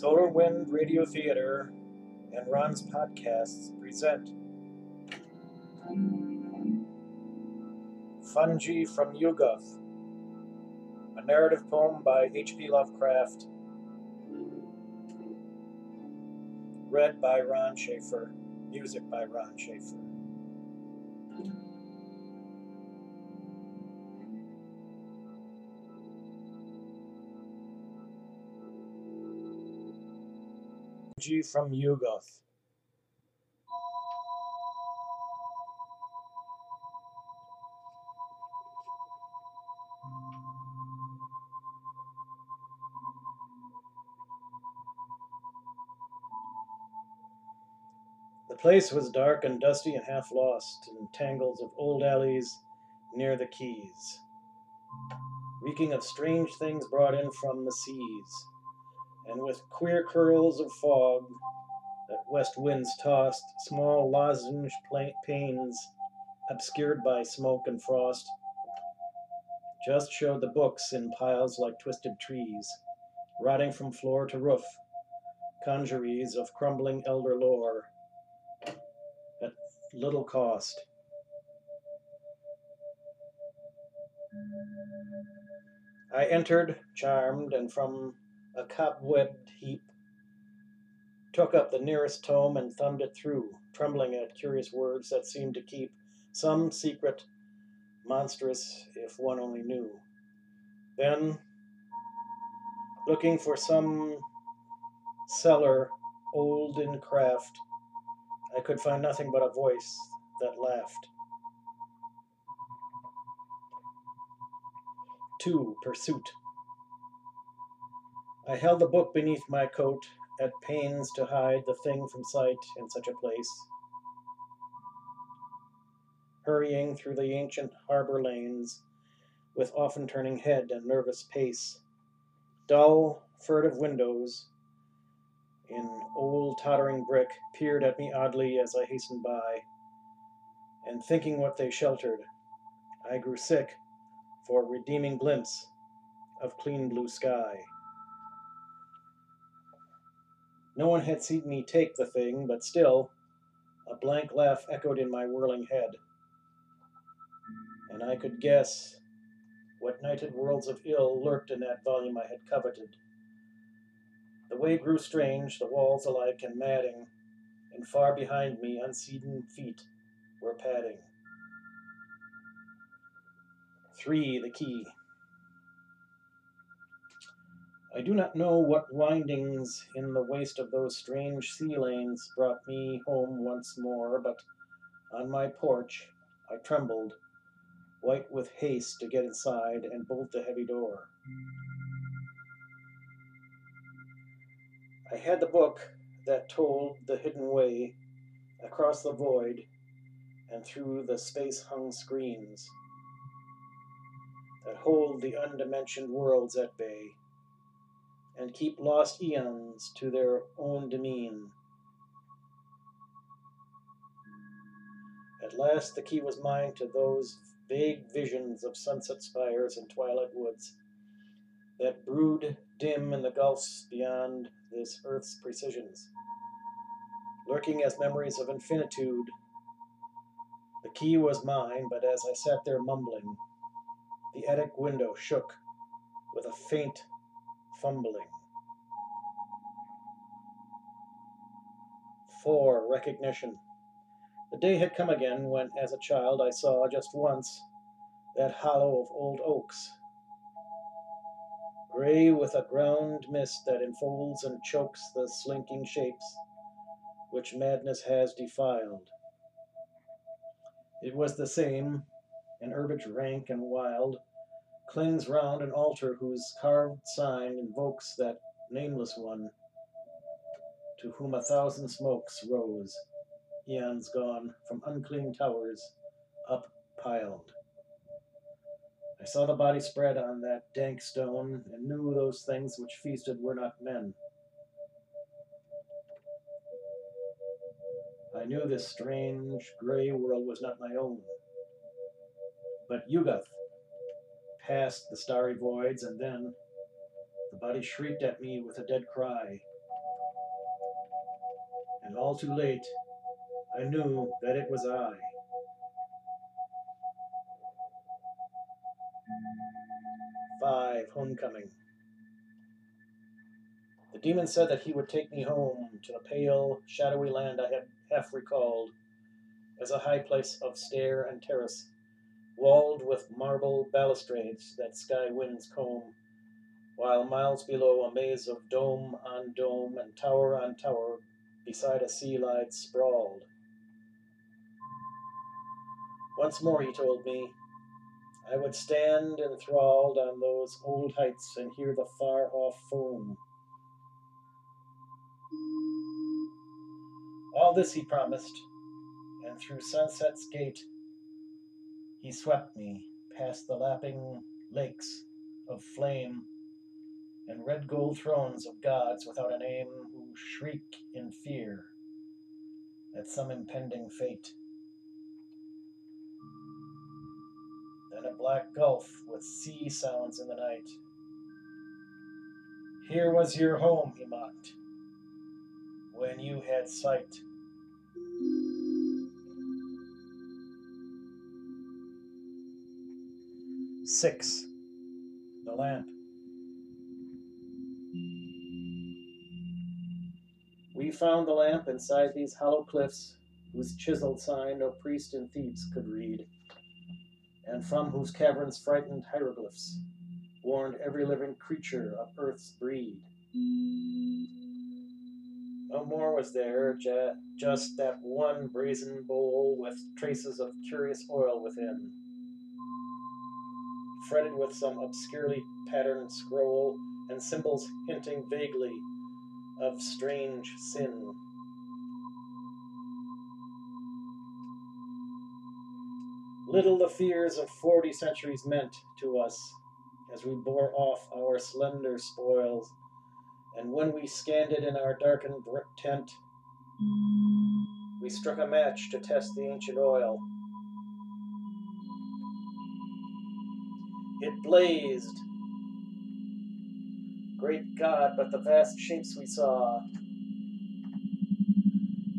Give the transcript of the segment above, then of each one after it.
Solar Wind Radio Theater and Ron's podcasts present Fungi from Yuggoth, a narrative poem by H.P. Lovecraft, read by Ron Schaefer, music by Ron Schaefer. Fungi from Yuggoth. The place was dark and dusty and half lost in tangles of old alleys near the quays, reeking of strange things brought in from the seas, and with queer curls of fog that west winds tossed, small lozenge panes obscured by smoke and frost, just showed the books in piles like twisted trees, rotting from floor to roof, congeries of crumbling elder lore at little cost. I entered, charmed, and from a cobwebbed heap took up the nearest tome and thumbed it through, trembling at curious words that seemed to keep some secret, monstrous if one only knew. Then, looking for some seller old in craft, I could find nothing but a voice that laughed. Two, Pursuit. I held the book beneath my coat, at pains to hide the thing from sight in such a place. Hurrying through the ancient harbor lanes, with often turning head and nervous pace, dull, furtive windows in old tottering brick peered at me oddly as I hastened by, and thinking what they sheltered, I grew sick for a redeeming glimpse of clean blue sky. No one had seen me take the thing, but still, a blank laugh echoed in my whirling head. And I could guess what nighted worlds of ill lurked in that volume I had coveted. The way grew strange, the walls alike and madding, and far behind me unseen feet were padding. Three, the key. I do not know what windings in the waste of those strange sea lanes brought me home once more, but on my porch I trembled, white with haste to get inside and bolt the heavy door. I had the book that told the hidden way across the void and through the space hung screens that hold the undimensioned worlds at bay and keep lost eons to their own demesne. At last the key was mine to those vague visions of sunset spires and twilight woods that brood dim in the gulfs beyond this earth's precisions, lurking as memories of infinitude. The key was mine, but as I sat there mumbling, the attic window shook with a faint fumbling. Four, recognition. The day had come again when, as a child, I saw just once that hollow of old oaks, gray with a ground mist that enfolds and chokes the slinking shapes which madness has defiled. It was the same, an herbage rank and wild, clings round an altar whose carved sign invokes that nameless one to whom a thousand smokes rose, eons gone from unclean towers up piled. I saw the body spread on that dank stone and knew those things which feasted were not men. I knew this strange gray world was not my own. But Yuggoth passed the starry voids, and then the body shrieked at me with a dead cry, and all too late, I knew that it was I. Five, homecoming. The demon said that he would take me home to the pale, shadowy land I had half recalled as a high place of stair and terrace, walled with marble balustrades that sky winds comb, while miles below a maze of dome on dome and tower on tower beside a sea lied sprawled. Once more, he told me, I would stand enthralled on those old heights and hear the far off foam. All this he promised, and through sunset's gate he swept me past the lapping lakes of flame and red gold thrones of gods without a name who shriek in fear at some impending fate. Then a black gulf with sea sounds in the night. Here was your home, he mocked, when you had sight. Six. The lamp. We found the lamp inside these hollow cliffs, whose chiseled sign no priest in Thebes could read, and from whose caverns frightened hieroglyphs warned every living creature of earth's breed. No more was there, ju- just that one brazen bowl with traces of curious oil within fretted with some obscurely patterned scroll and symbols hinting vaguely of strange sin. Little the fears of forty centuries meant to us as we bore off our slender spoils, and when we scanned it in our darkened tent, we struck a match to test the ancient oil. It blazed. Great God, but the vast shapes we saw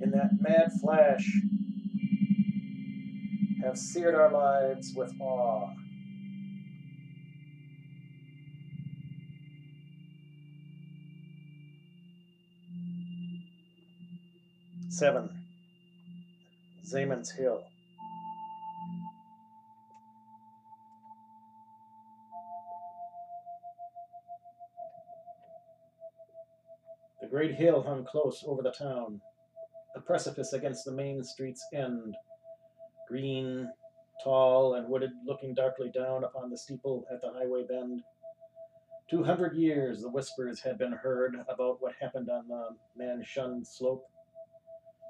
in that mad flash have seared our lives with awe. Seven. Zaman's Hill. Great hill hung close over the town, a precipice against the main street's end, green, tall, and wooded, looking darkly down upon the steeple at the highway bend. Two hundred years the whispers had been heard about what happened on the man shunned slope.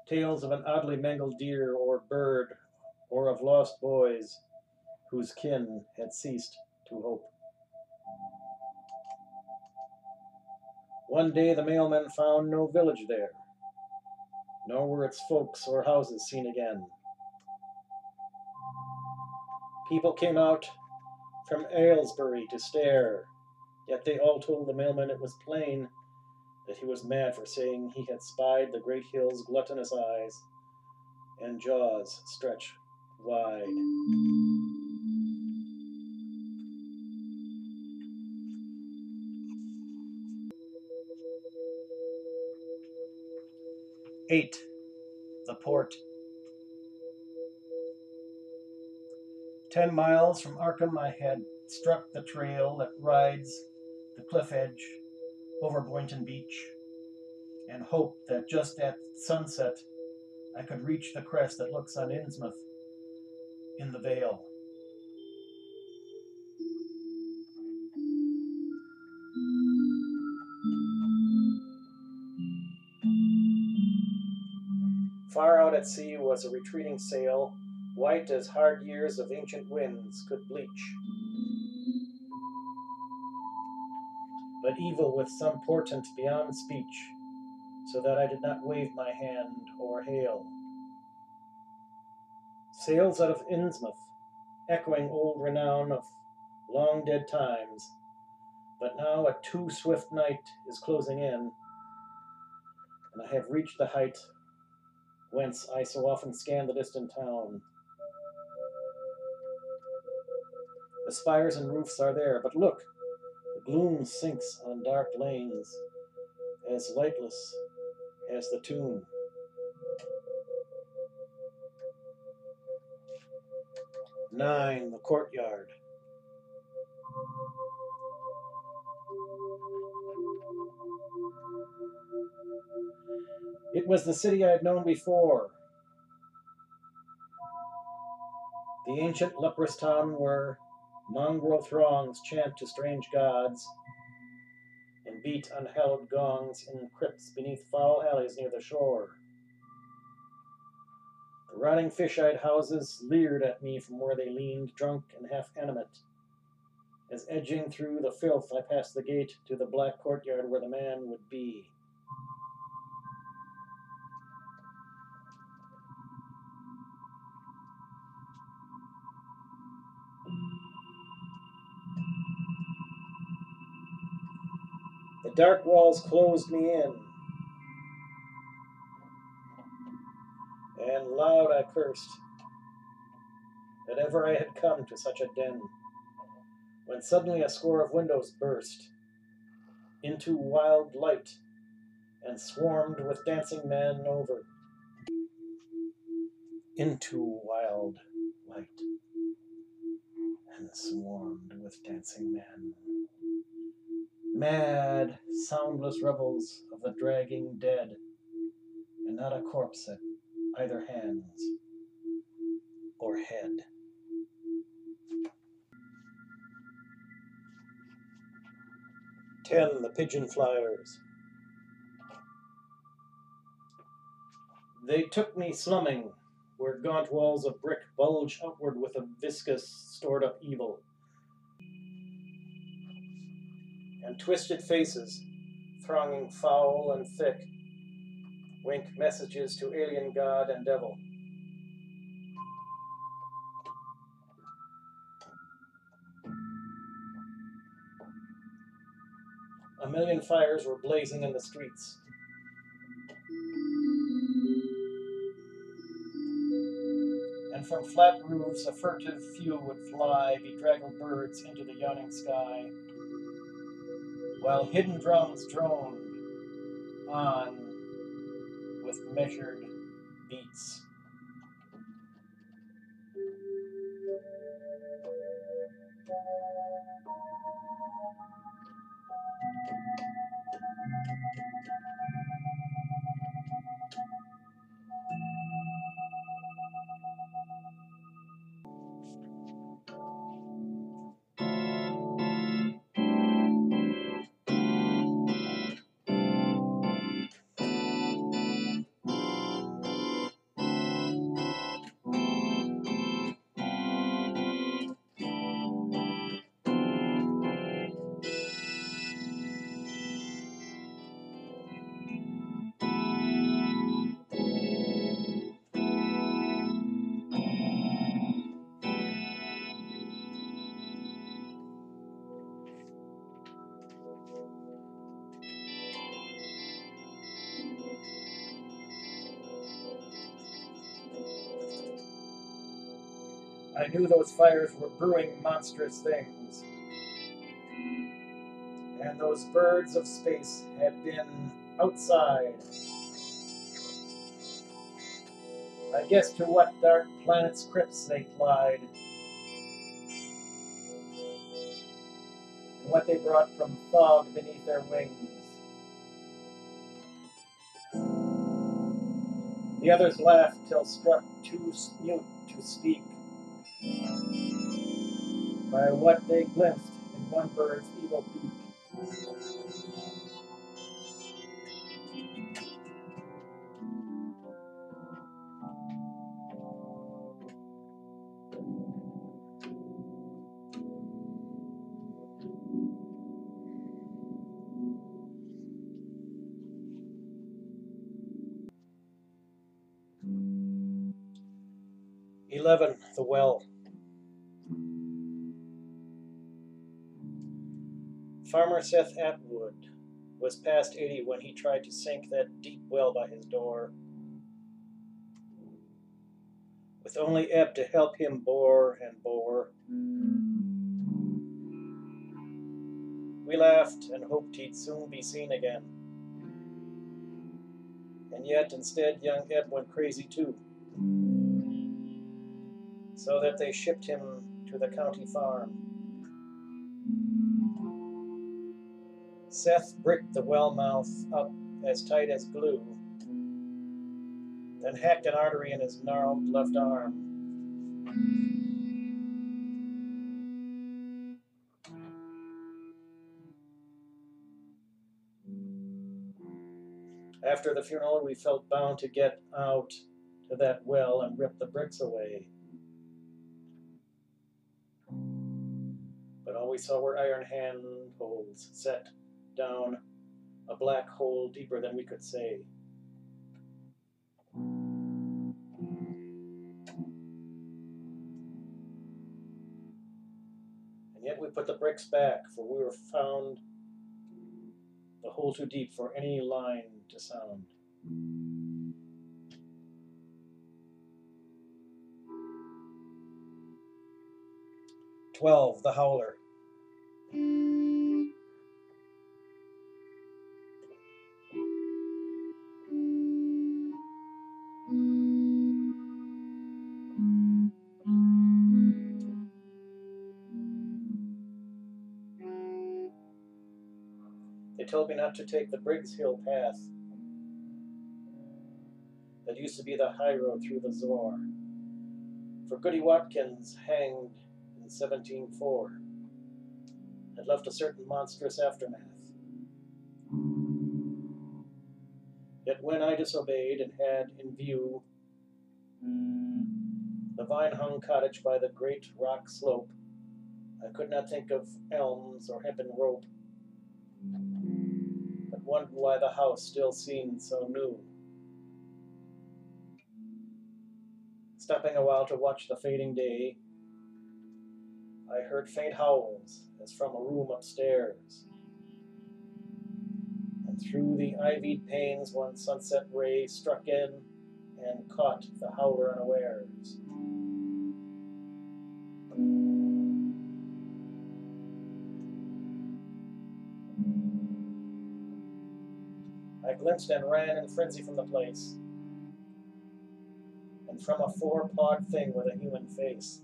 Tales of an oddly mangled deer or bird, or of lost boys whose kin had ceased to hope. One day the mailman found no village there, nor were its folks or houses seen again. People came out from Aylesbury to stare, yet they all told the mailman it was plain that he was mad for saying he had spied the great hill's gluttonous eyes and jaws stretch wide. Eight. The port. Ten miles from Arkham, I had struck the trail that rides the cliff edge over Boynton Beach and hoped that just at sunset I could reach the crest that looks on Innsmouth in the Vale. Out at sea was a retreating sail, white as hard years of ancient winds could bleach. But evil with some portent beyond speech, so that I did not wave my hand or hail. Sails out of Innsmouth, echoing old renown of long dead times, but now a too swift night is closing in, and I have reached the height whence I so often scan the distant town. The spires and roofs are there, but look, the gloom sinks on dark lanes, as lightless as the tomb. Nine, the courtyard. It was the city I had known before. The ancient leprous town where mongrel throngs chant to strange gods and beat unhallowed gongs in crypts beneath foul alleys near the shore. The rotting fish-eyed houses leered at me from where they leaned, drunk and half animate. As edging through the filth, I passed the gate to the black courtyard where the man would be. The dark walls closed me in, and loud I cursed that ever I had come to such a den, when suddenly a score of windows burst into wild light and swarmed with dancing men over. Into wild light and swarmed with dancing men. Mad, soundless revels of the dragging dead, and not a corpse at either hands or head. Ten, the pigeon flyers. They took me slumming, where gaunt walls of brick bulge outward with a viscous, stored up evil. And twisted faces, thronging foul and thick, wink messages to alien god and devil. A million fires were blazing in the streets. And from flat roofs, a furtive few would fly bedraggled birds into the yawning sky, while hidden drums droned on with measured beats. Knew those fires were brewing monstrous things. And those birds of space had been outside. I guess to what dark planet's crypts they plied. And what they brought from fog beneath their wings. The others laughed till struck too mute to speak by what they glimpsed in one bird's evil beak. Eleven, the well. Farmer Seth Atwood was past 80 when he tried to sink that deep well by his door. with only Eb to help him bore and bore. We laughed and hoped he'd soon be seen again. And yet, instead, young Eb went crazy too. So that they shipped him to the county farm. Seth bricked the well mouth up as tight as glue, then hacked an artery in his gnarled left arm. After the funeral, we felt bound to get out to that well and rip the bricks away. But all we saw were iron handholds set down a black hole deeper than we could say. And yet we put the bricks back, for we were found the hole too deep for any line to sound. Twelve, the howler. They told me not to take the Briggs Hill path that used to be the high road through the Zoar. For Goody Watkins, hanged in 1704, had left a certain monstrous aftermath. Yet when I disobeyed and had in view the vine hung cottage by the great rock slope, I could not think of elms or hempen rope, why the house still seemed so new. Stopping a while to watch the fading day, I heard faint howls as from a room upstairs. And through the ivied panes, one sunset ray struck in and caught the howler unawares. I glimpsed and ran in frenzy from the place, and from a four pawed thing with a human face.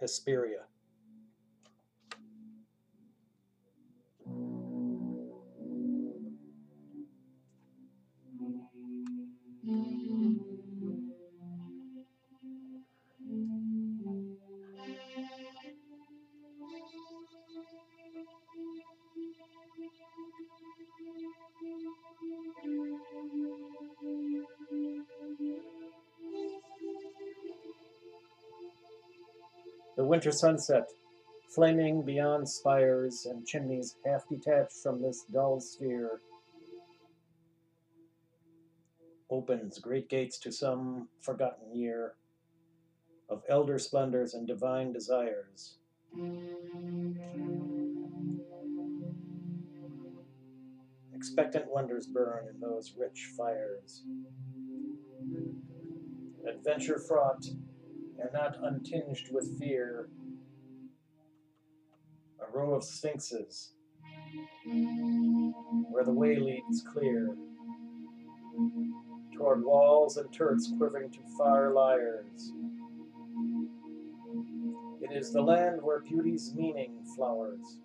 Hesperia. Winter sunset, flaming beyond spires and chimneys half detached from this dull sphere, opens great gates to some forgotten year of elder splendors and divine desires. Expectant wonders burn in those rich fires. Adventure fraught and not untinged with fear. A row of sphinxes where the way leads clear toward walls and turrets quivering to fire lyres. It is the land where beauty's meaning flowers,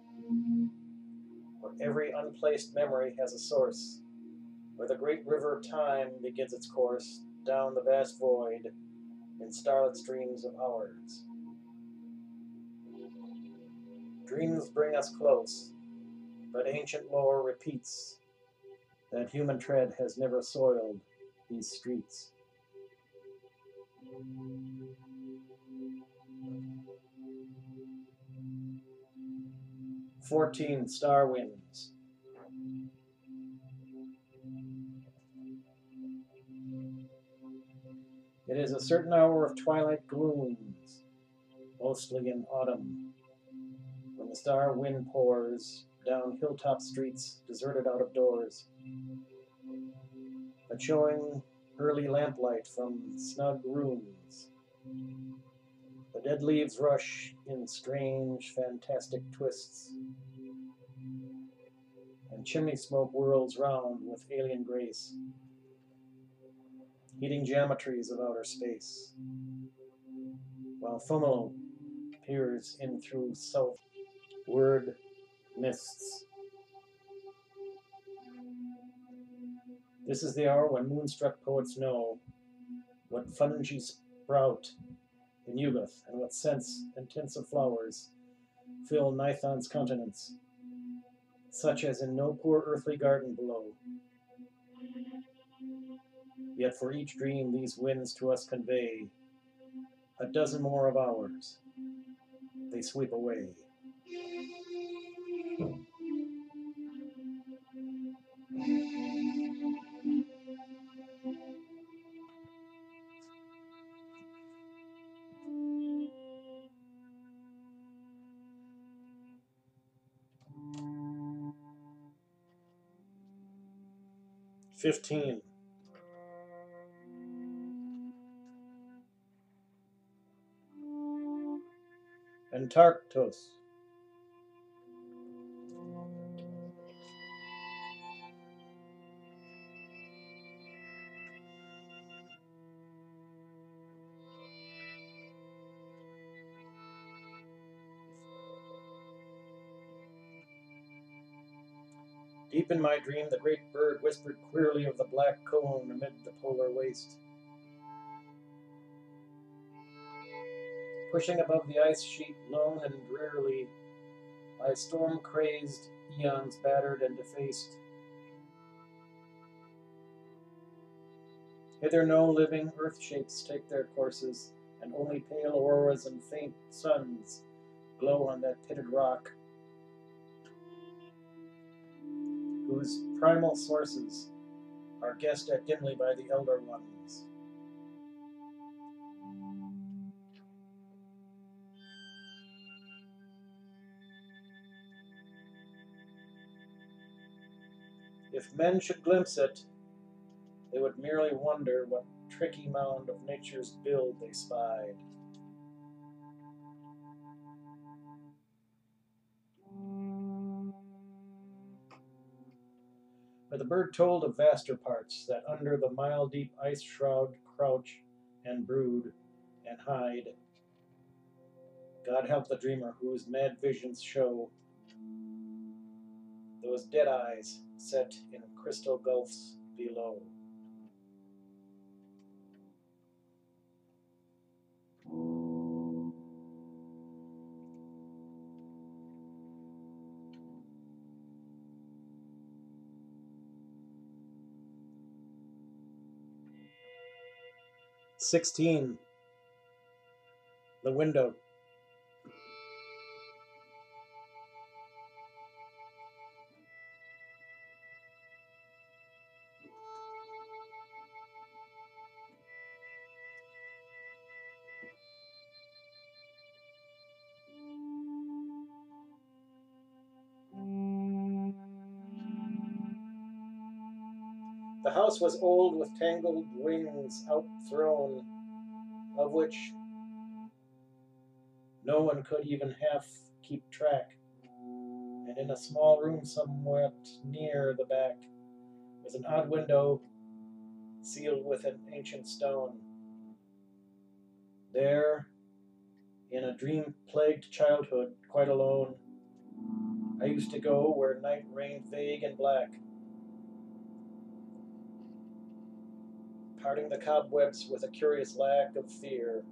where every unplaced memory has a source, where the great river time begins its course down the vast void in starlit dreams of hours. Dreams bring us close, but ancient lore repeats that human tread has never soiled these streets. Fourteen star winds. It is a certain hour of twilight glooms, mostly in autumn, when the star wind pours down hilltop streets deserted out of doors, but showing early lamplight from snug rooms. The dead leaves rush in strange, fantastic twists, and chimney smoke whirls round with alien grace heating geometries of outer space, while Fomalhaut peers in through southward mists. This is the hour when moonstruck poets know what fungi sprout in Yuggoth and what scents and tints of flowers fill Nithon's continents, such as in no poor earthly garden below. Yet for each dream these winds to us convey a dozen more of ours. They sweep away. Fifteen. Antarctos. Deep in my dream, the great bird whispered queerly of the black cone amid the polar waste. Pushing above the ice sheet lone and drearily, by storm crazed eons battered and defaced. Hither no living earth shapes take their courses, and only pale auroras and faint suns glow on that pitted rock, whose primal sources are guessed at dimly by the elder ones. If men should glimpse it, they would merely wonder what tricky mound of nature's build they spied. But the bird told of vaster parts that under the mile deep ice shroud crouch and brood and hide. God help the dreamer whose mad visions show those dead eyes set in crystal gulfs below. Sixteen. The window. Was old with tangled wings outthrown, of which no one could even half keep track. And in a small room somewhat near the back was an odd window sealed with an ancient stone. There, in a dream plagued childhood, quite alone, I used to go where night reigned vague and black parting the cobwebs with a curious lack of fear,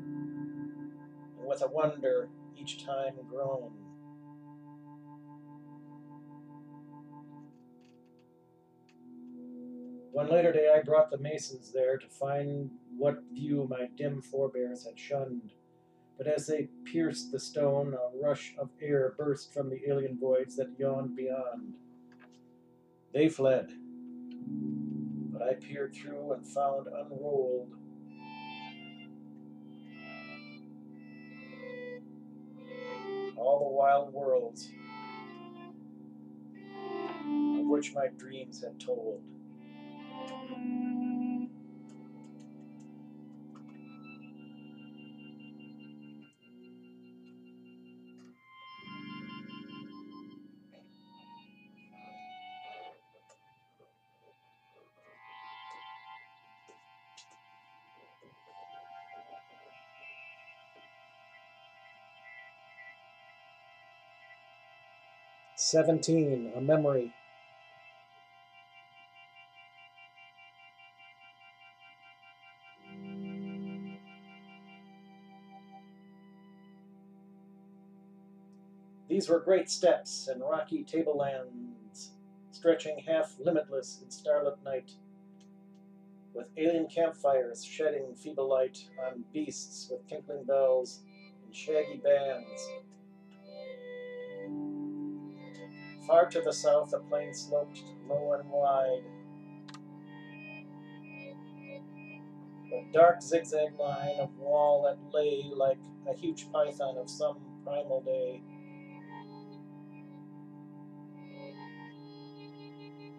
and with a wonder each time grown. One later day I brought the masons there to find what view my dim forebears had shunned. But as they pierced the stone, a rush of air burst from the alien voids that yawned beyond. They fled, but I peered through and found unrolled all the wild worlds of which my dreams had told. Seventeen, a memory. These were great steppes and rocky tablelands, stretching half limitless in starlit night, with alien campfires shedding feeble light on beasts with tinkling bells and shaggy bands. Far to the south, the plain sloped low and wide. A dark zigzag line of wall that lay like a huge python of some primal day.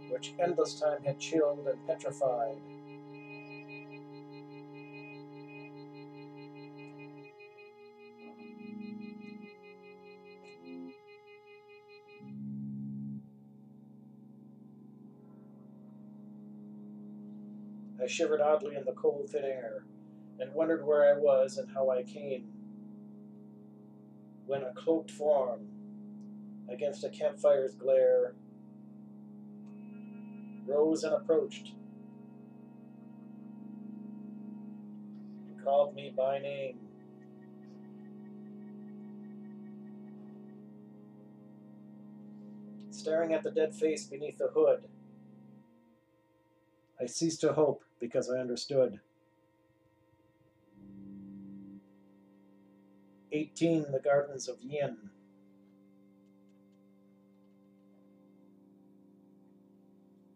which endless time had chilled and petrified. I shivered oddly in the cold, thin air, and wondered where I was and how I came. When a cloaked form, against a campfire's glare, rose and approached. He called me by name. Staring at the dead face beneath the hood, I ceased to hope because I understood. 18. The Gardens of Yin.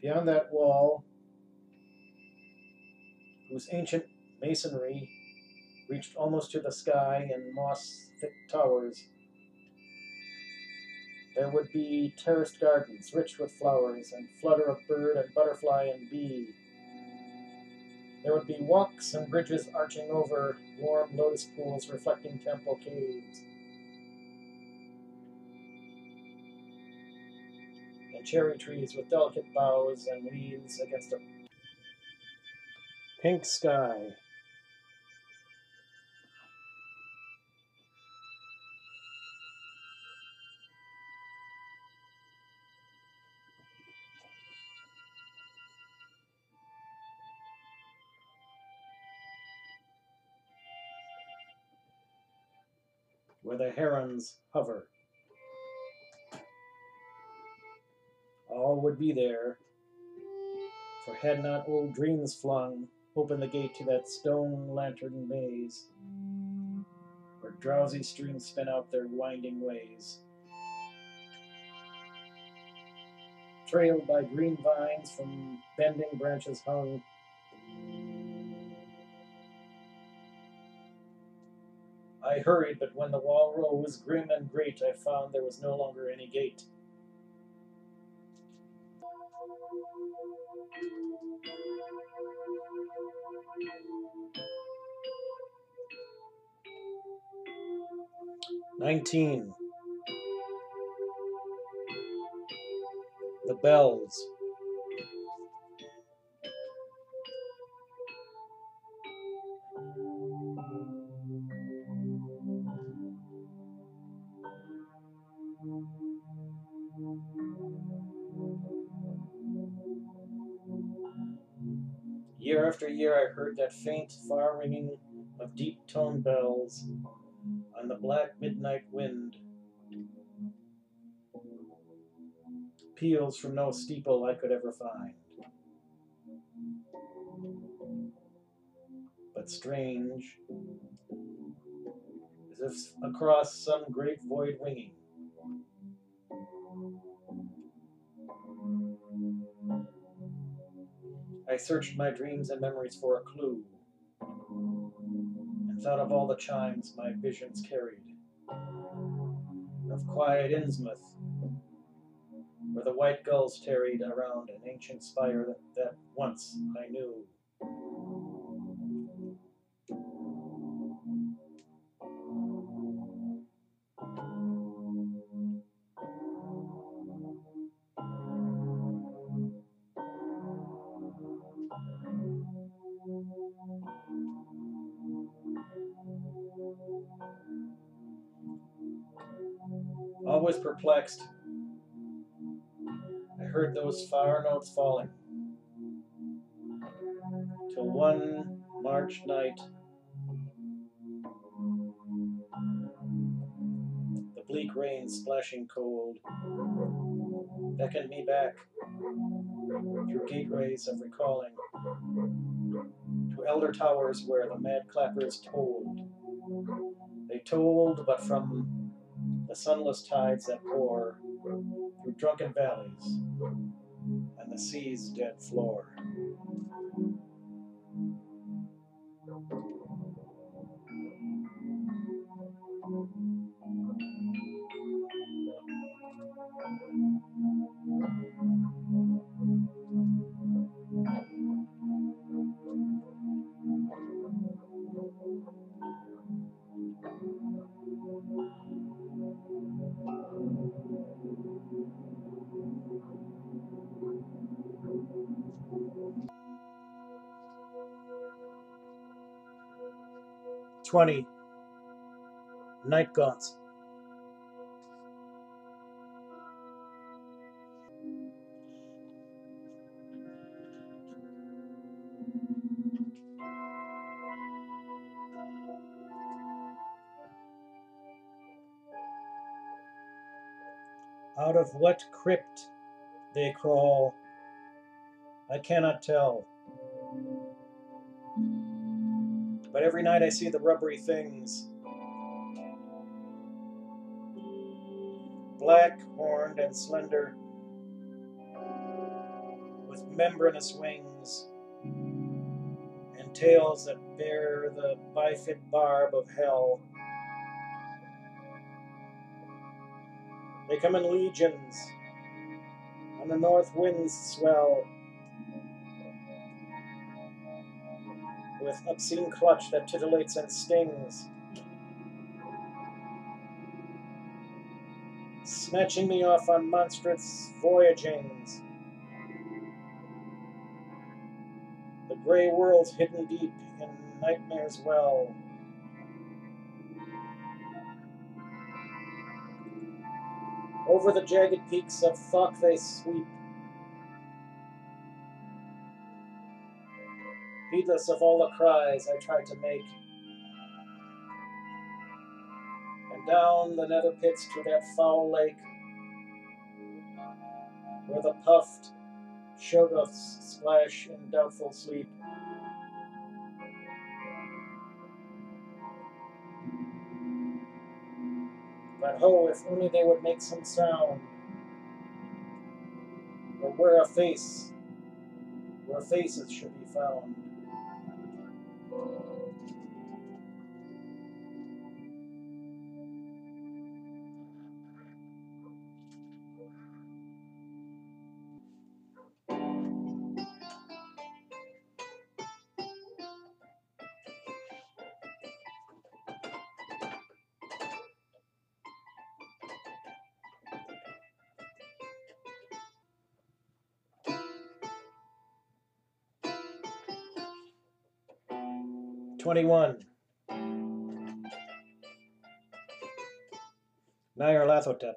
Beyond that wall, whose ancient masonry reached almost to the sky in moss thick towers, there would be terraced gardens rich with flowers and flutter of bird and butterfly and bee. There would be walks and bridges arching over warm lotus pools reflecting temple caves. And cherry trees with delicate boughs and leaves against a pink sky. Where the herons hover. All would be there, for had not old dreams flung open the gate to that stone lantern maze, where drowsy streams spin out their winding ways. Trailed by green vines from bending branches hung, I hurried, but when the wall rose grim and great, I found there was no longer any gate. Nineteen. The bells. heard that faint, far ringing of deep-toned bells on the black midnight wind. Peals from no steeple I could ever find. But strange, as if across some great void winging. I searched my dreams and memories for a clue, and thought of all the chimes my visions carried, of quiet Innsmouth, where the white gulls tarried around an ancient spire that, that once I knew. Perplexed, I heard those far notes falling. Till one March night, the bleak rain splashing cold beckoned me back through gateways of recalling to elder towers where the mad clappers tolled. They tolled, but from the sunless tides that pour through drunken valleys and the sea's dead floor. Twenty. Night gaunts. Out of what crypt they crawl, I cannot tell. But every night I see the rubbery things. Black, horned, and slender, with membranous wings, and tails that bear the bifid barb of hell. They come in legions, and the north winds swell. With obscene clutch that titillates and stings, snatching me off on monstrous voyagings. The gray world's hidden deep in nightmare's well. Over the jagged peaks of Thok they sweep, heedless of all the cries I tried to make. And down the nether pits to that foul lake, where the puffed shoggoths splash in doubtful sleep. But ho, if only they would make some sound, or wear a face where faces should be found. Twenty-one. Nyarlathotep.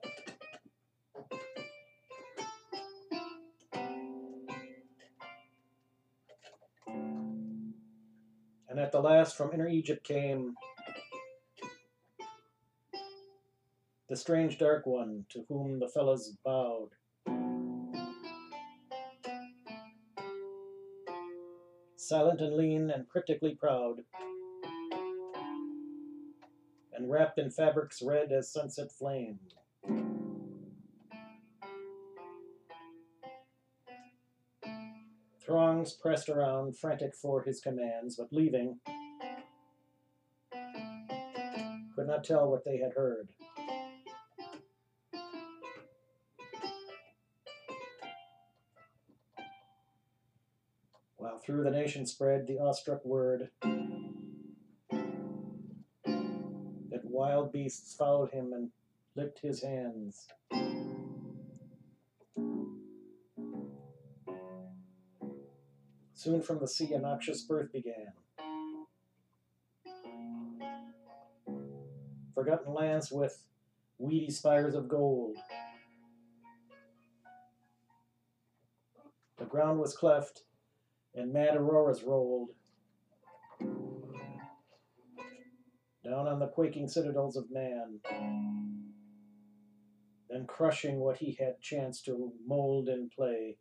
And at the last from inner Egypt came the strange dark one to whom the fellows bowed. silent and lean and cryptically proud, wrapped in fabrics red as sunset flame. Throngs pressed around, frantic for his commands, but leaving, could not tell what they had heard. While through the nation spread the awestruck word wild beasts followed him and licked his hands. Soon from the sea a noxious birth began. Forgotten lands with weedy spires of gold. The ground was cleft, and mad auroras rolled. Down on the quaking citadels of man, then crushing what he had chanced to mold and play.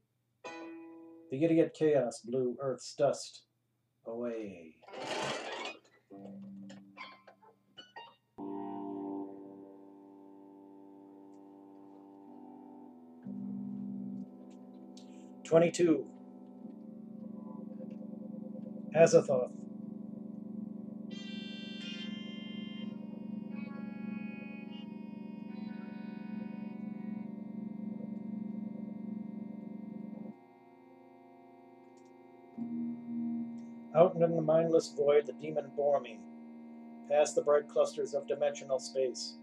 The idiot chaos blew Earth's dust away. Twenty-two. Azathoth. Out in the mindless void, the demon bore me, past the bright clusters of dimensional space,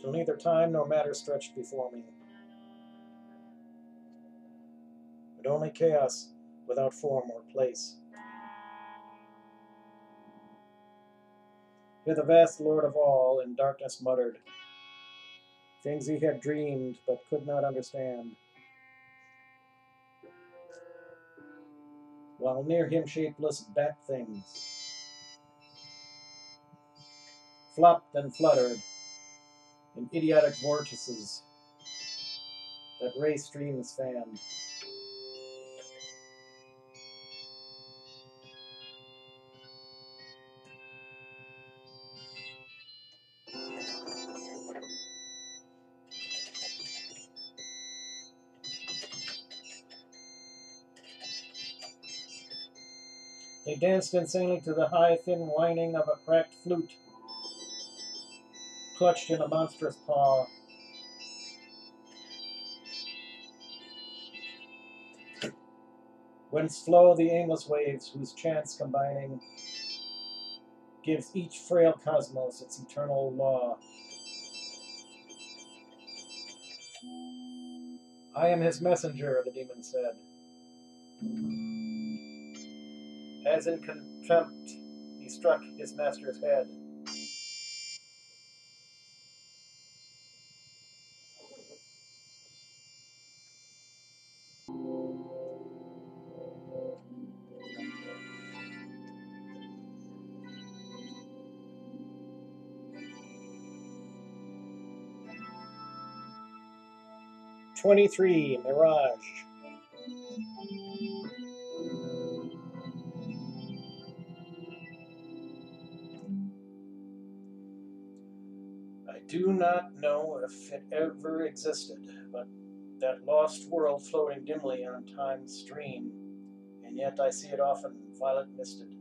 till neither time nor matter stretched before me, but only chaos without form or place. Here the vast Lord of all in darkness muttered, things he had dreamed but could not understand. While near him shapeless bat things flopped and fluttered in idiotic vortices that ray streams fanned. They danced insanely to the high, thin whining of a cracked flute, clutched in a monstrous paw. Whence flow the aimless waves whose chants combining gives each frail cosmos its eternal law. I am his messenger, the demon said. As in contempt, he struck his master's head. Twenty-three, Mirage. Do not know if it ever existed, but that lost world floating dimly on time's stream, and yet I see it often violet misted,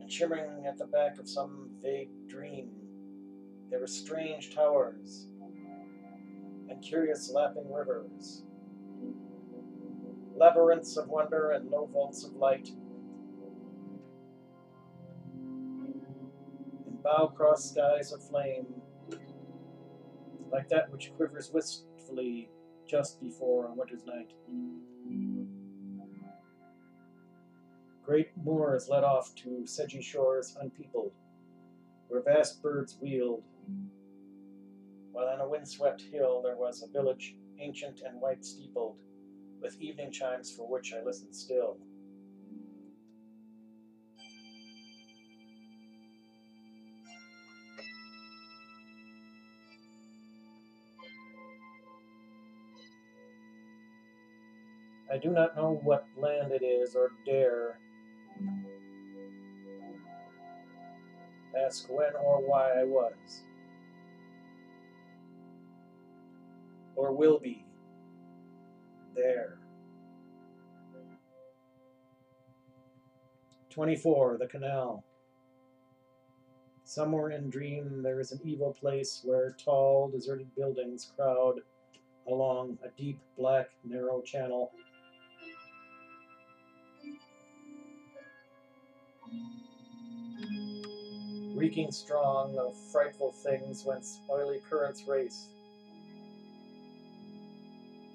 and shimmering at the back of some vague dream. There were strange towers and curious lapping rivers, labyrinths of wonder and low vaults of light. In bow-crossed skies of flame, like that which quivers wistfully just before a winter's night. Great moors led off to sedgy shores unpeopled, where vast birds wheeled, while on a windswept hill there was a village ancient and white steepled, with evening chimes for which I listened still. I do not know what land it is or dare ask when or why I was or will be there. 24. The Canal. Somewhere in Dream there is an evil place where tall, deserted buildings crowd along a deep, black, narrow channel. Reeking strong of frightful things whence oily currents race.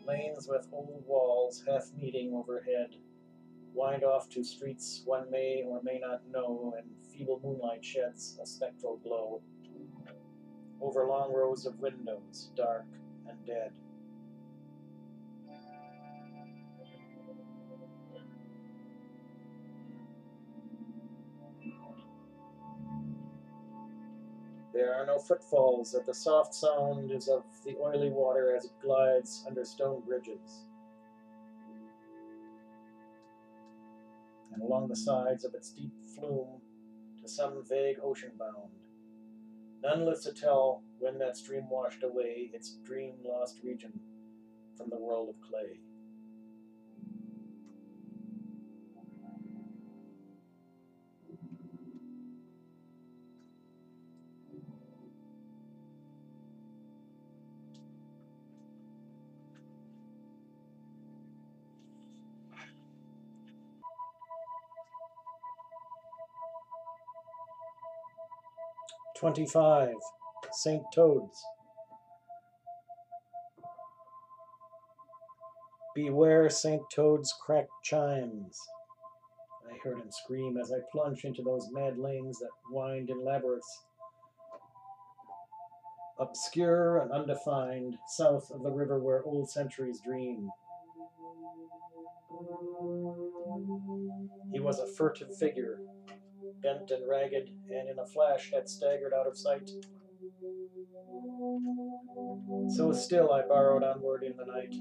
Lanes with old walls half meeting overhead wind off to streets one may or may not know, and feeble moonlight sheds a spectral glow over long rows of windows, dark and dead. There are no footfalls, that the soft sound is of the oily water as it glides under stone bridges. And along the sides of its deep flume to some vague ocean bound. None lives to tell when that stream washed away its dream lost region from the world of clay. Twenty-five. St. Toad's. Beware St. Toad's cracked chimes. I heard him scream as I plunged into those mad lanes that wind in labyrinths, obscure and undefined, south of the river where old centuries dream. He was a furtive figure, bent and ragged, and in a flash had staggered out of sight. So still I borrowed onward in the night.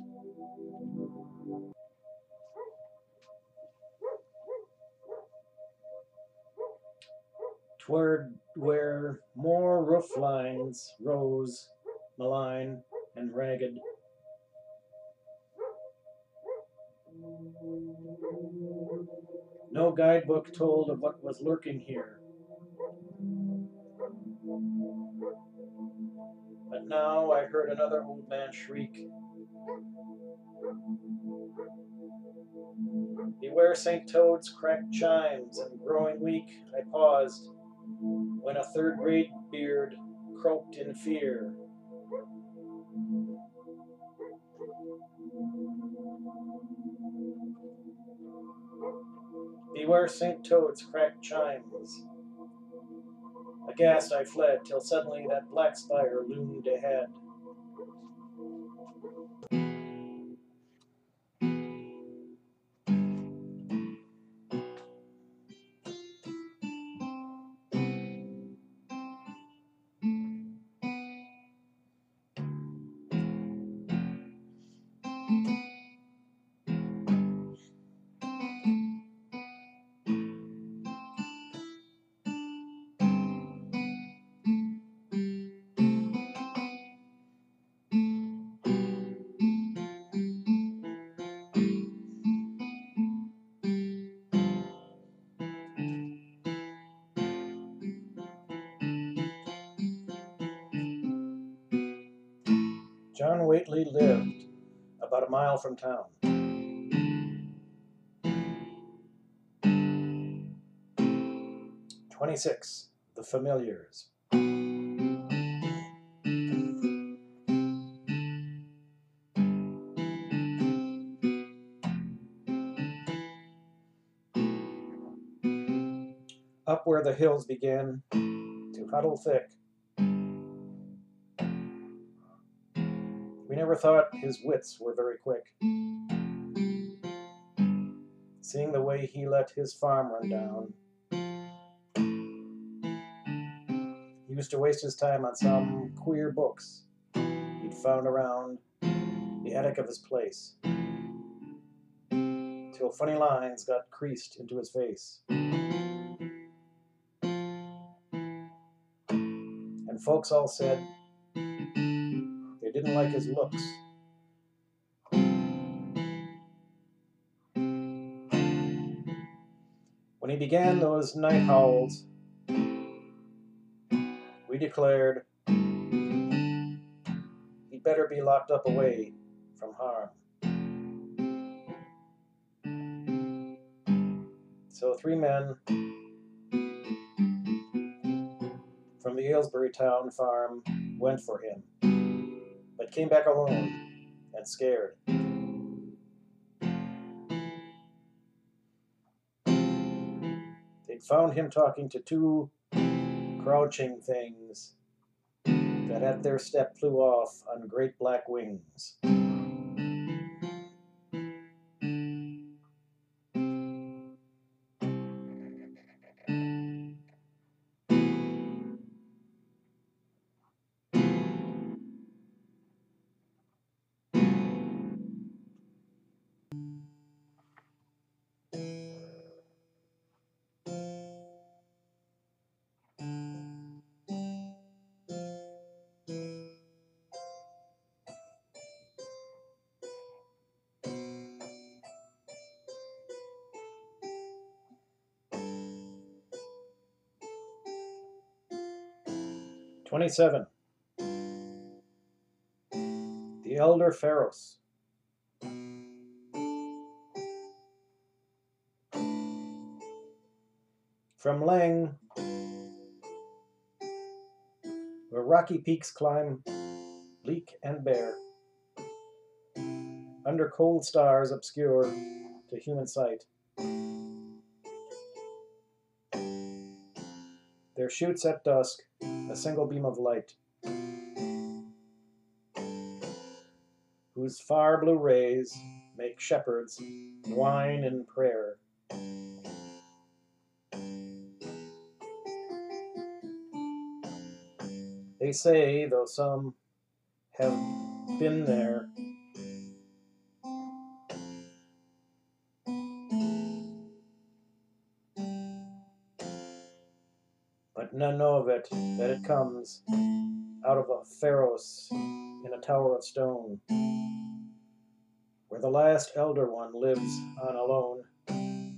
Toward where more roof lines rose, malign and ragged. No guidebook told of what was lurking here. But now I heard another old man shriek. Beware St. Toad's cracked chimes, and growing weak, I paused when a third grade beard croaked in fear. Beware St. Toad's cracked chimes. Aghast I fled, till suddenly that black spire loomed ahead. John Whateley lived about a mile from town. Twenty-six. The Familiars. Up where the hills begin to huddle thick, thought his wits were very quick. Seeing the way he let his farm run down, he used to waste his time on some queer books he'd found around the attic of his place. till funny lines got creased into his face. And folks all said didn't like his looks. When he began those night howls, we declared he'd better be locked up away from harm. So three men from the Aylesbury Town farm went for him, came back alone and scared. They'd found him talking to two crouching things that at their step flew off on great black wings. Twenty-seven. The elder Pharos. From Leng, where rocky peaks climb, bleak and bare, under cold stars obscure to human sight. There shoots at dusk a single beam of light, whose far blue rays make shepherds whine in prayer. They say, though some have been there, none know of it, that it comes out of a pharos in a tower of stone, where the last elder one lives on alone,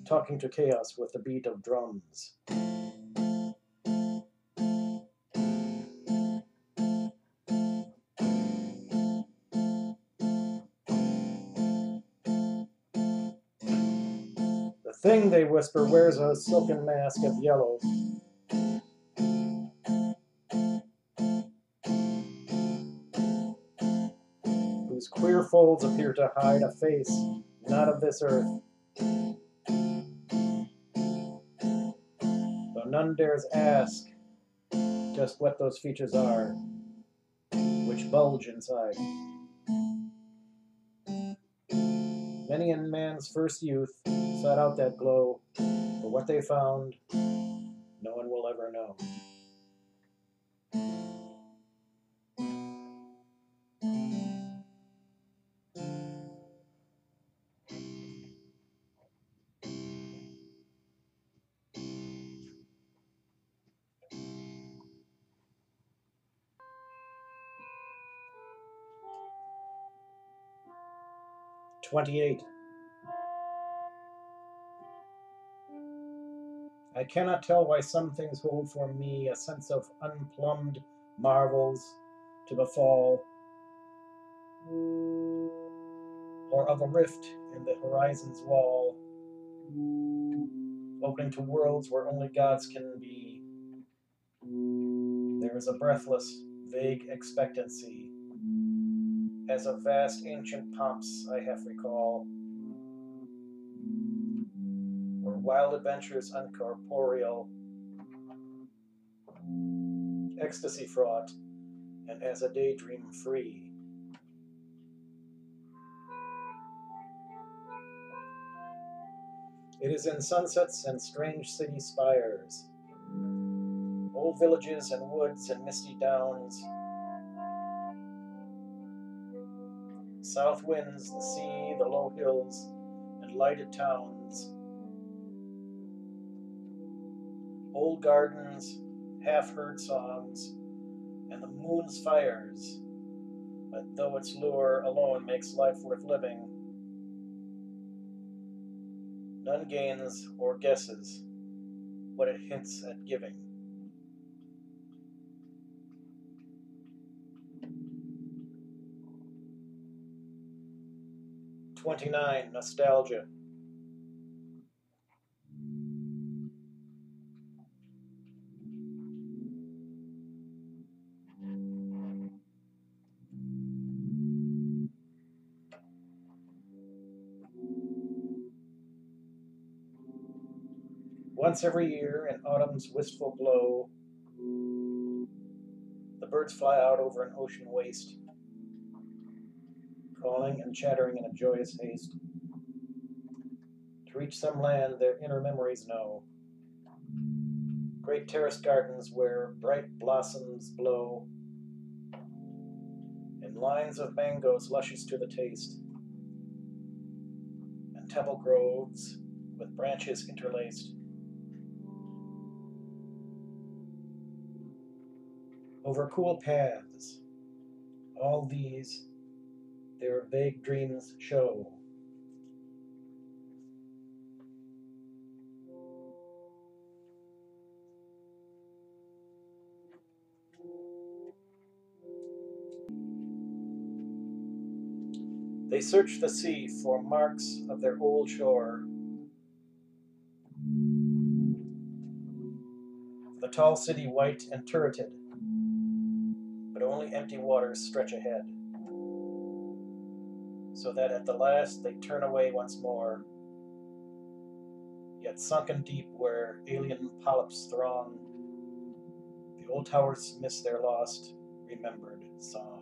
talking to chaos with the beat of drums. The thing, they whisper, wears a silken mask of yellow. Appear to hide a face not of this earth. Though none dares ask just what those features are, which bulge inside. Many in man's first youth sought out that glow, but what they found, no one will ever know. Twenty-eight. I cannot tell why some things hold for me a sense of unplumbed marvels to befall, or of a rift in the horizon's wall, opening to worlds where only gods can be. There is a breathless, vague expectancy, as of vast ancient pomps I half recall or wild adventures uncorporeal, ecstasy fraught, and as a daydream free. It is in sunsets and strange city spires, old villages and woods and misty downs, south winds, the sea, the low hills, and lighted towns, old gardens, half heard songs, and the moon's fires. But though its lure alone makes life worth living, none gains or guesses what it hints at giving. Twenty-nine, nostalgia. Once every year, in autumn's wistful glow, the birds fly out over an ocean waste, and chattering in a joyous haste to reach some land their inner memories know. Great terraced gardens where bright blossoms blow, and lines of mangoes luscious to the taste, and temple groves with branches interlaced. over cool paths. All these their vague dreams show. They search the sea for marks of their old shore. The tall city white and turreted but only empty waters stretch ahead, so that at the last they turn away once more. Yet sunken deep where alien polyps throng, the old towers miss their lost, remembered song.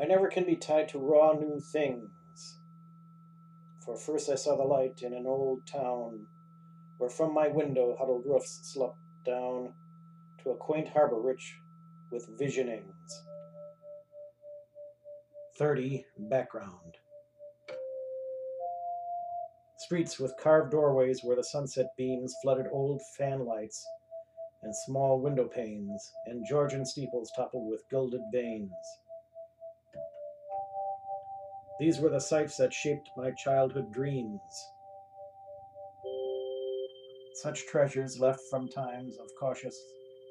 I never can be tied to raw new things. For first I saw the light in an old town, where from my window huddled roofs slept down to a quaint harbor rich with visionings. 30. Background. Streets with carved doorways where the sunset beams flooded old fan lights and small window panes, and Georgian steeples toppled with gilded vanes. These were the sights that shaped my childhood dreams. Such treasures left from times of cautious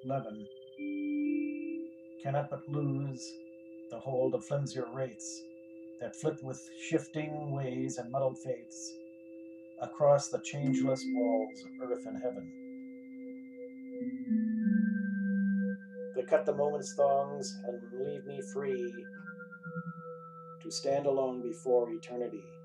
leaven cannot but lose the hold of flimsier wraiths that flit with shifting ways and muddled faiths across the changeless walls of earth and heaven. They cut the moment's thongs and leave me free stand alone before eternity.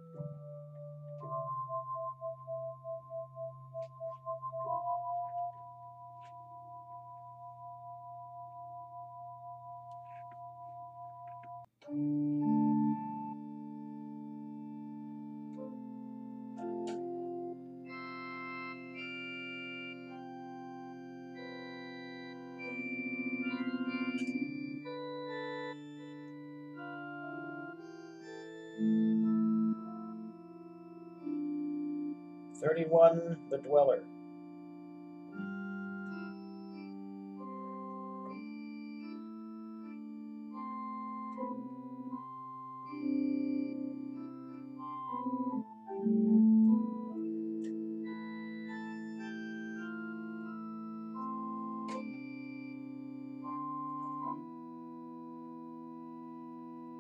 Thirty-one, the dweller.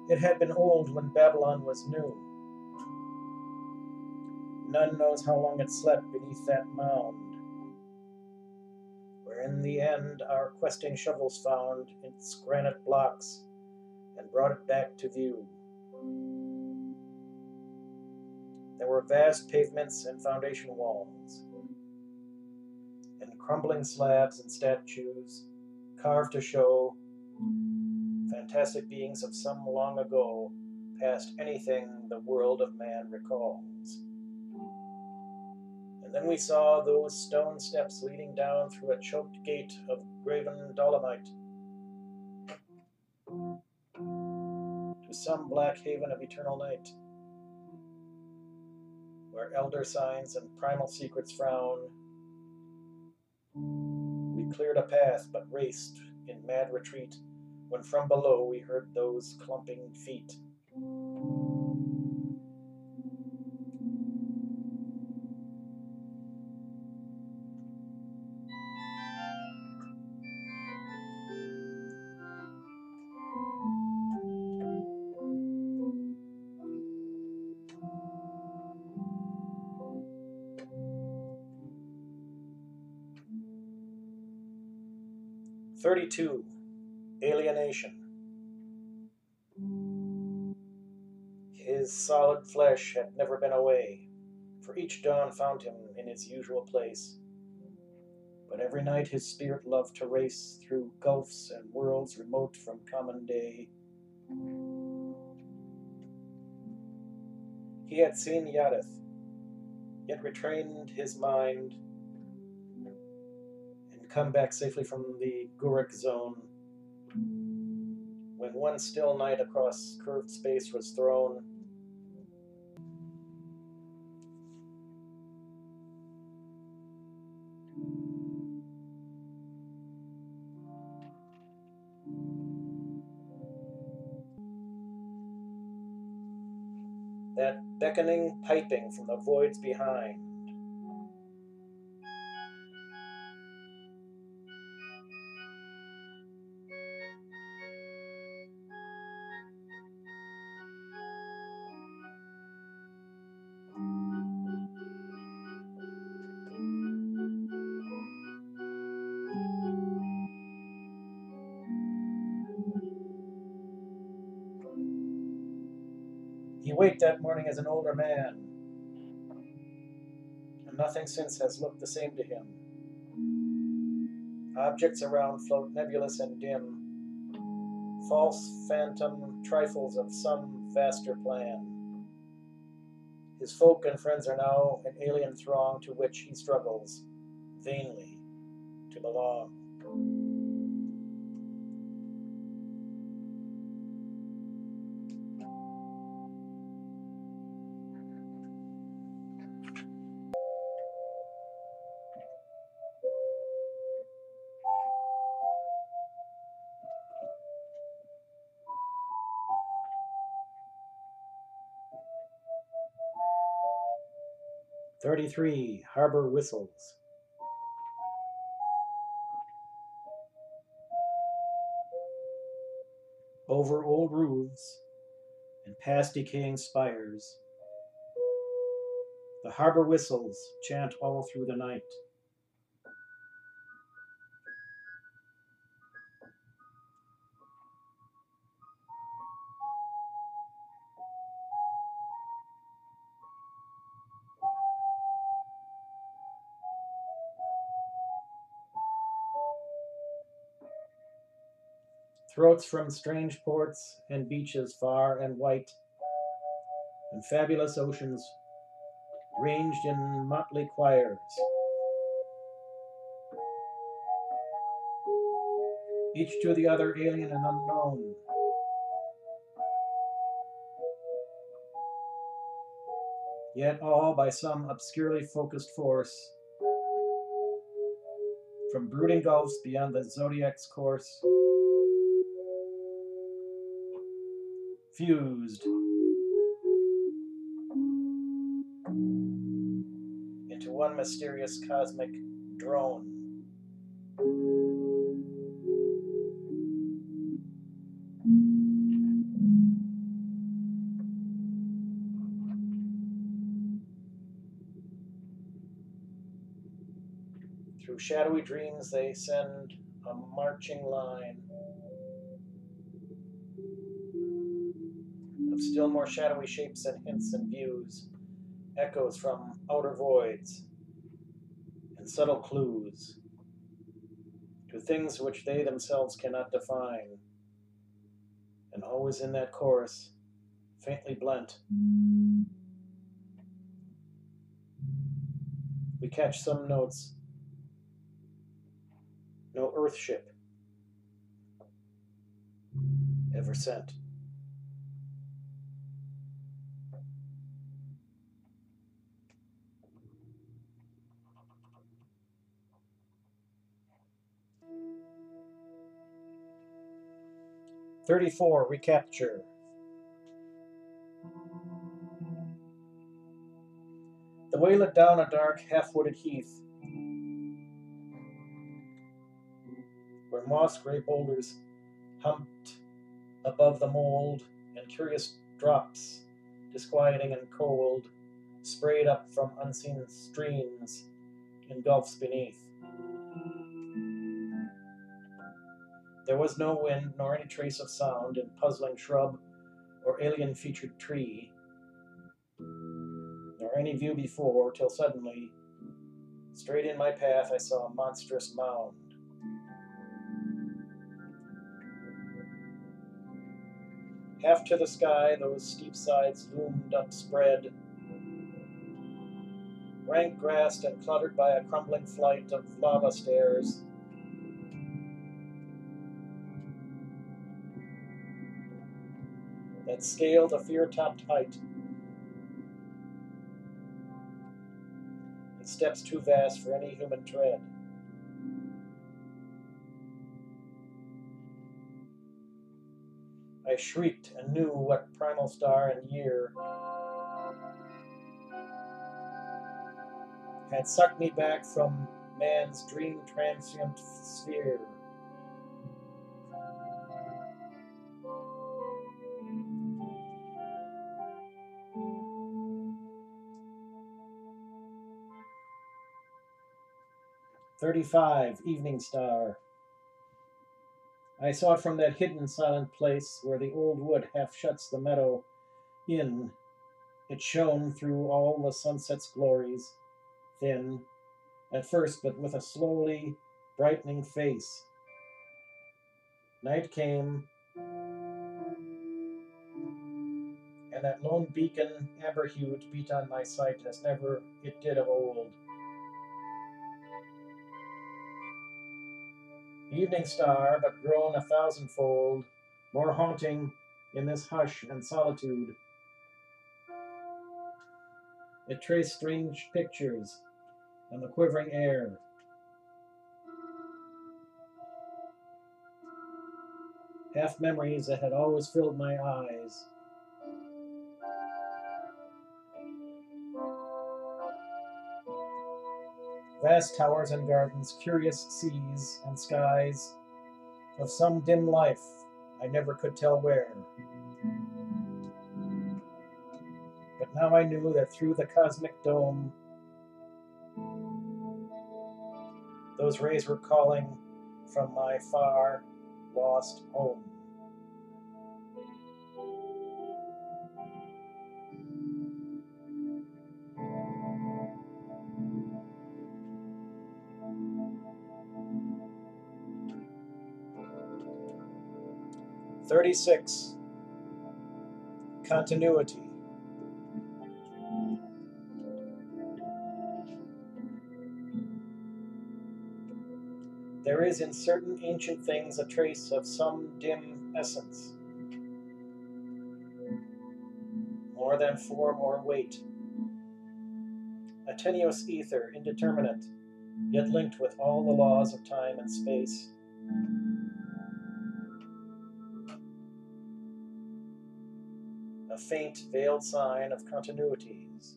It had been old when Babylon was new. None knows how long it slept beneath that mound, where in the end our questing shovels found its granite blocks and brought it back to view. There were vast pavements and foundation walls, and crumbling slabs and statues carved to show fantastic beings of some long ago past anything the world of man recalls. Then we saw those stone steps leading down through a choked gate of graven dolomite to some black haven of eternal night, where elder signs and primal secrets frown. We cleared a path but raced in mad retreat when from below we heard those clumping feet. Thirty-two. Alienation. His solid flesh had never been away, for each dawn found him in his usual place. But every night his spirit loved to race through gulfs and worlds remote from common day. He had seen Yaddith, yet retrained his mind come back safely from the Ghooric zone when one still night across curved space was thrown. That beckoning piping from the voids behind. That morning as an older man, and nothing since has looked the same to him. Objects around float nebulous and dim, false phantom trifles of some vaster plan. His folk and friends are now an alien throng to which he struggles, vainly, to belong. Thirty-three harbor whistles. Over old roofs and past decaying spires, the harbor whistles chant all through the night. Throats from strange ports and beaches far and white, and fabulous oceans ranged in motley choirs. Each to the other alien and unknown. Yet all by some obscurely focused force from brooding gulfs beyond the zodiac's course. Fused into one mysterious cosmic drone. Through shadowy dreams, they send a marching line still more shadowy shapes and hints and views, echoes from outer voids, and subtle clues to things which they themselves cannot define. And always in that chorus, faintly blent. We catch some notes. No Earth ship ever sent. Thirty-four recapture. The way led down a dark, half-wooded heath, where moss-gray boulders humped above the mold, and curious drops, disquieting and cold, sprayed up from unseen streams in gulfs beneath. There was no wind nor any trace of sound in puzzling shrub or alien featured tree, nor any view before, till suddenly, straight in my path, I saw a monstrous mound. Half to the sky, those steep sides loomed upspread, rank grassed and cluttered by a crumbling flight of lava stairs. That scaled a fear topped height. And steps too vast for any human tread. I shrieked and knew what primal star and year had sucked me back from man's dream transient sphere. Thirty-five, Evening Star. I saw it from that hidden silent place where the old wood half shuts the meadow in. It shone through all the sunset's glories, thin, at first, but with a slowly brightening face. Night came, and that lone beacon, amber hued, beat on my sight as never it did of old. Evening star, but grown a thousandfold, more haunting in this hush and solitude. It traced strange pictures on the quivering air. Half memories that had always filled my eyes. Vast towers and gardens, curious seas and skies of some dim life I never could tell where. But now I knew that through the cosmic dome, those rays were calling from my far lost home. Thirty-six. Continuity. There is in certain ancient things a trace of some dim essence, more than form or weight, a tenuous ether, indeterminate, yet linked with all the laws of time and space. A faint, veiled sign of continuities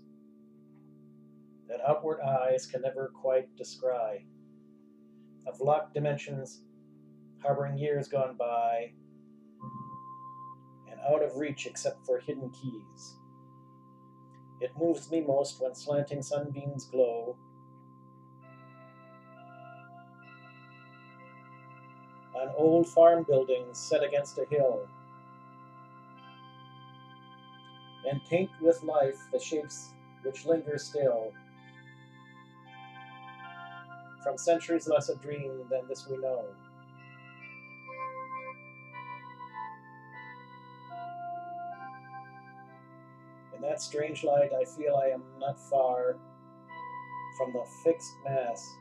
that outward eyes can never quite descry of locked dimensions, harboring years gone by, and out of reach except for hidden keys. It moves me most when slanting sunbeams glow. On old farm buildings set against a hill, and paint with life the shapes which linger still from centuries less a dream than this we know. In that strange light, I feel I am not far from the fixed mass.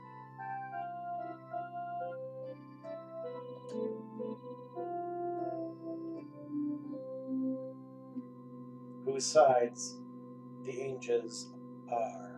Whose sides the angels are.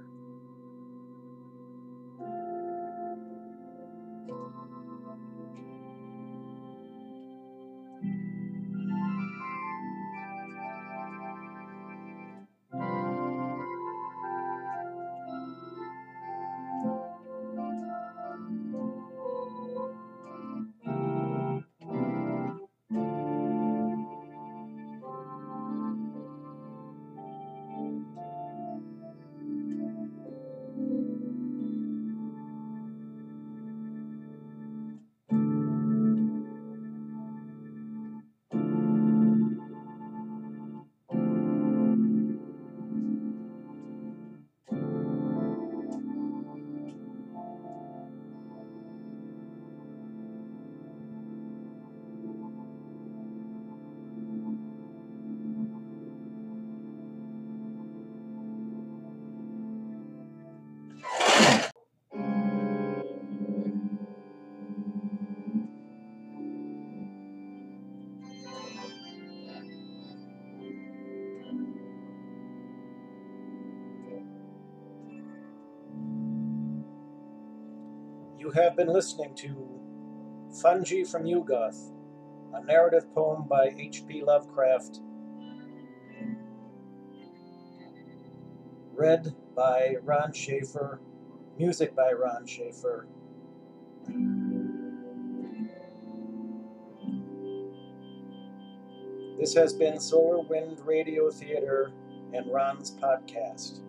Have been listening to Fungi from Yuggoth, a narrative poem by H.P. Lovecraft, read by Ron Schaefer, music by Ron Schaefer. This has been Solar Wind Radio Theater and Ron's podcast.